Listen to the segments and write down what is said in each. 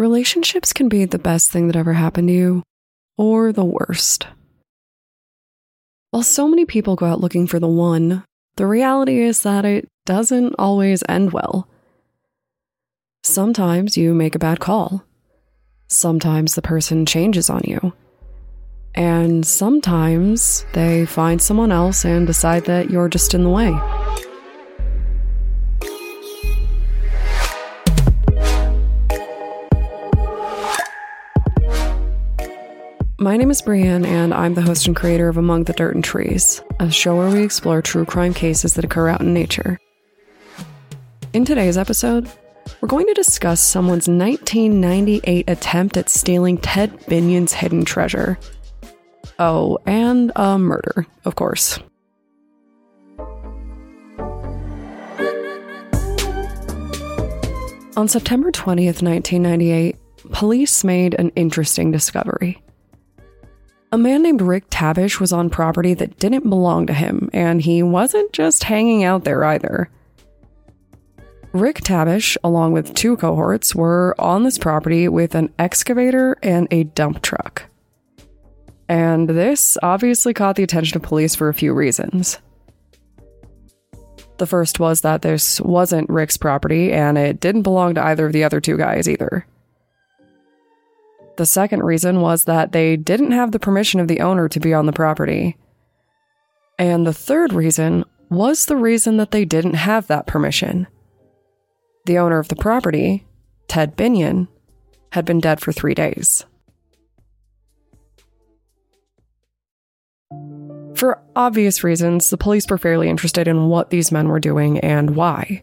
Relationships can be the best thing that ever happened to you, or the worst. While so many people go out looking for the one, the reality is that it doesn't always end well. Sometimes you make a bad call. Sometimes the person changes on you. And sometimes they find someone else and decide that you're just in the way. My name is Brienne, and I'm the host and creator of Among the Dirt and Trees, a show where we explore true crime cases that occur out in nature. In today's episode, we're going to discuss someone's 1998 attempt at stealing Ted Binion's hidden treasure. Oh, and a murder, of course. On September 20th, 1998, police made an interesting discovery. A man named Rick Tabish was on property that didn't belong to him, and he wasn't just hanging out there either. Rick Tabish, along with two cohorts, were on this property with an excavator and a dump truck. And this obviously caught the attention of police for a few reasons. The first was that this wasn't Rick's property, and it didn't belong to either of the other two guys either. The second reason was that they didn't have the permission of the owner to be on the property. And the third reason was the reason that they didn't have that permission. The owner of the property, Ted Binion, had been dead for three days. For obvious reasons, the police were fairly interested in what these men were doing and why.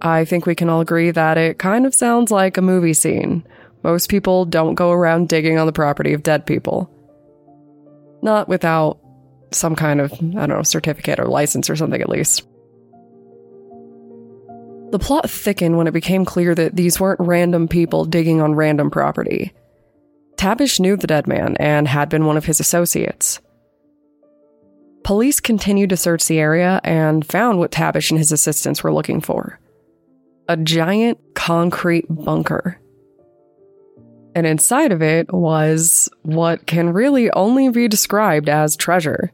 I think we can all agree that it kind of sounds like a movie scene most people don't go around digging on the property of dead people. Not without some kind of, I don't know, certificate or license or something at least. The plot thickened when it became clear that these weren't random people digging on random property. Tabish knew the dead man and had been one of his associates. Police continued to search the area and found what Tabish and his assistants were looking for a giant concrete bunker and inside of it was what can really only be described as treasure.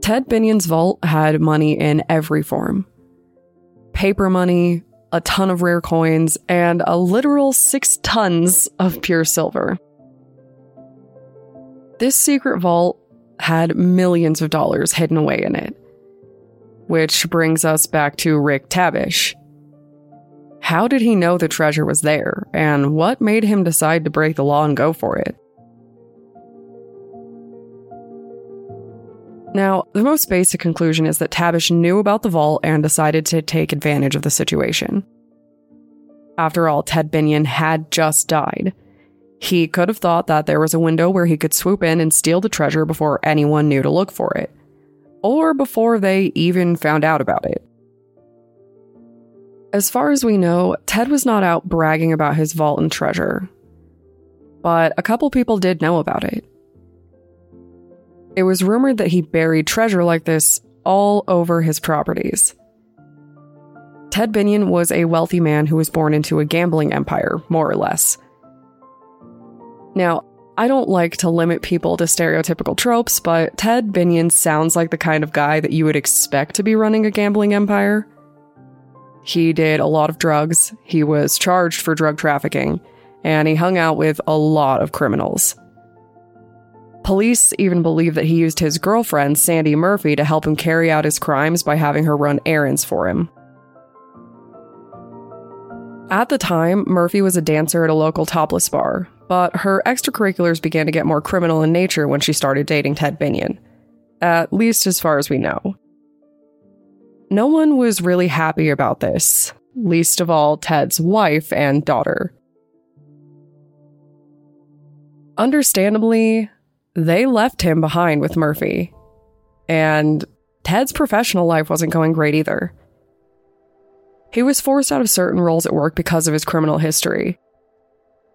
Ted Binion's vault had money in every form paper money, a ton of rare coins, and a literal six tons of pure silver. This secret vault had millions of dollars hidden away in it. Which brings us back to Rick Tabish. How did he know the treasure was there, and what made him decide to break the law and go for it? Now, the most basic conclusion is that Tabish knew about the vault and decided to take advantage of the situation. After all, Ted Binion had just died. He could have thought that there was a window where he could swoop in and steal the treasure before anyone knew to look for it, or before they even found out about it. As far as we know, Ted was not out bragging about his vault and treasure, but a couple people did know about it. It was rumored that he buried treasure like this all over his properties. Ted Binion was a wealthy man who was born into a gambling empire, more or less. Now, I don't like to limit people to stereotypical tropes, but Ted Binion sounds like the kind of guy that you would expect to be running a gambling empire. He did a lot of drugs, he was charged for drug trafficking, and he hung out with a lot of criminals. Police even believe that he used his girlfriend, Sandy Murphy, to help him carry out his crimes by having her run errands for him. At the time, Murphy was a dancer at a local topless bar, but her extracurriculars began to get more criminal in nature when she started dating Ted Binion. At least as far as we know. No one was really happy about this, least of all Ted's wife and daughter. Understandably, they left him behind with Murphy, and Ted's professional life wasn't going great either. He was forced out of certain roles at work because of his criminal history.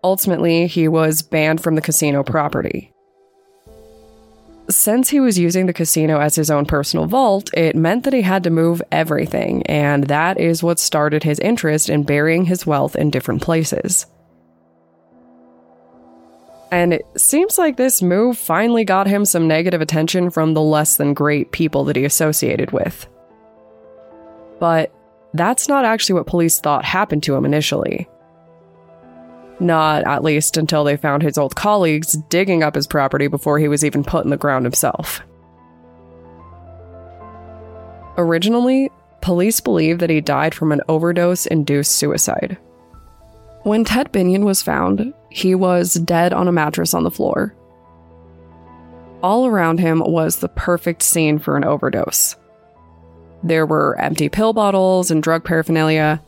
Ultimately, he was banned from the casino property. Since he was using the casino as his own personal vault, it meant that he had to move everything, and that is what started his interest in burying his wealth in different places. And it seems like this move finally got him some negative attention from the less than great people that he associated with. But that's not actually what police thought happened to him initially. Not at least until they found his old colleagues digging up his property before he was even put in the ground himself. Originally, police believed that he died from an overdose induced suicide. When Ted Binion was found, he was dead on a mattress on the floor. All around him was the perfect scene for an overdose. There were empty pill bottles and drug paraphernalia.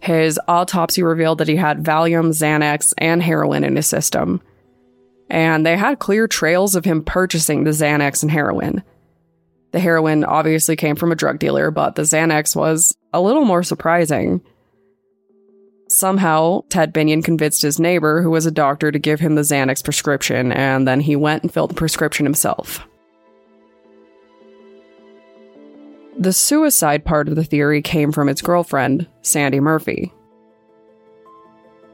His autopsy revealed that he had Valium, Xanax, and heroin in his system. And they had clear trails of him purchasing the Xanax and heroin. The heroin obviously came from a drug dealer, but the Xanax was a little more surprising. Somehow, Ted Binion convinced his neighbor, who was a doctor, to give him the Xanax prescription, and then he went and filled the prescription himself. The suicide part of the theory came from its girlfriend, Sandy Murphy.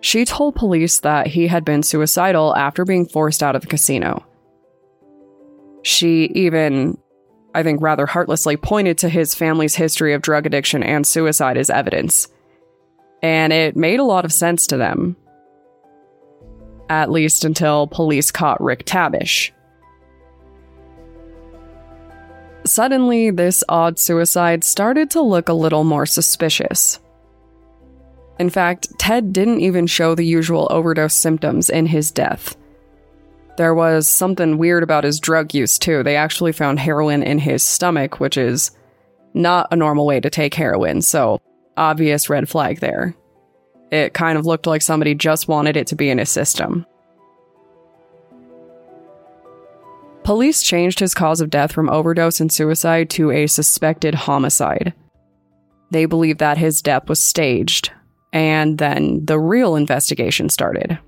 She told police that he had been suicidal after being forced out of the casino. She even, I think rather heartlessly, pointed to his family's history of drug addiction and suicide as evidence and it made a lot of sense to them. At least until police caught Rick Tabish. Suddenly, this odd suicide started to look a little more suspicious. In fact, Ted didn't even show the usual overdose symptoms in his death. There was something weird about his drug use, too. They actually found heroin in his stomach, which is not a normal way to take heroin, so obvious red flag there. It kind of looked like somebody just wanted it to be in his system. Police changed his cause of death from overdose and suicide to a suspected homicide. They believe that his death was staged, and then the real investigation started.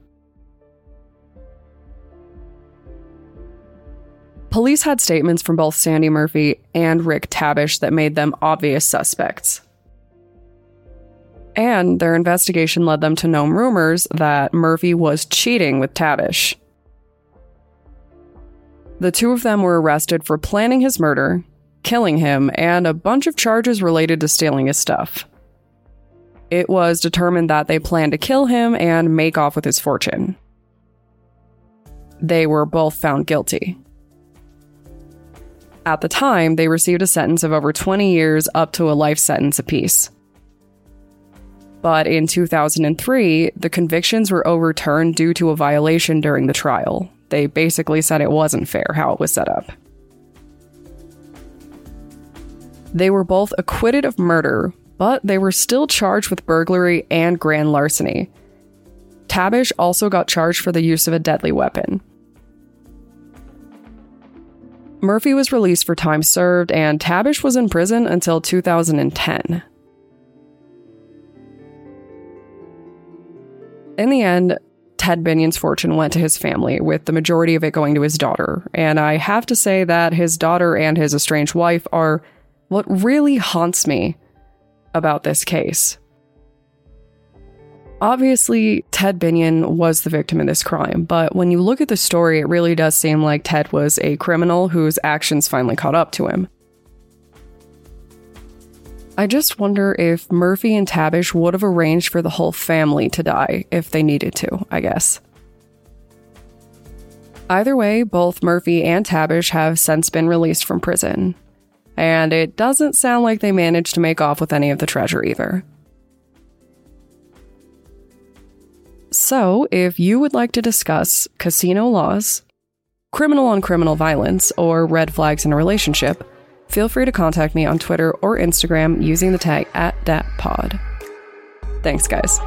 Police had statements from both Sandy Murphy and Rick Tabish that made them obvious suspects and their investigation led them to known rumors that Murphy was cheating with Tabish. The two of them were arrested for planning his murder, killing him, and a bunch of charges related to stealing his stuff. It was determined that they planned to kill him and make off with his fortune. They were both found guilty. At the time, they received a sentence of over 20 years up to a life sentence apiece. But in 2003, the convictions were overturned due to a violation during the trial. They basically said it wasn't fair how it was set up. They were both acquitted of murder, but they were still charged with burglary and grand larceny. Tabish also got charged for the use of a deadly weapon. Murphy was released for time served, and Tabish was in prison until 2010. In the end, Ted Binion's fortune went to his family, with the majority of it going to his daughter. And I have to say that his daughter and his estranged wife are what really haunts me about this case. Obviously, Ted Binion was the victim in this crime, but when you look at the story, it really does seem like Ted was a criminal whose actions finally caught up to him. I just wonder if Murphy and Tabish would have arranged for the whole family to die if they needed to, I guess. Either way, both Murphy and Tabish have since been released from prison. And it doesn't sound like they managed to make off with any of the treasure either. So, if you would like to discuss casino laws, criminal on criminal violence, or red flags in a relationship, feel free to contact me on Twitter or Instagram using the tag at DatPod. Thanks, guys.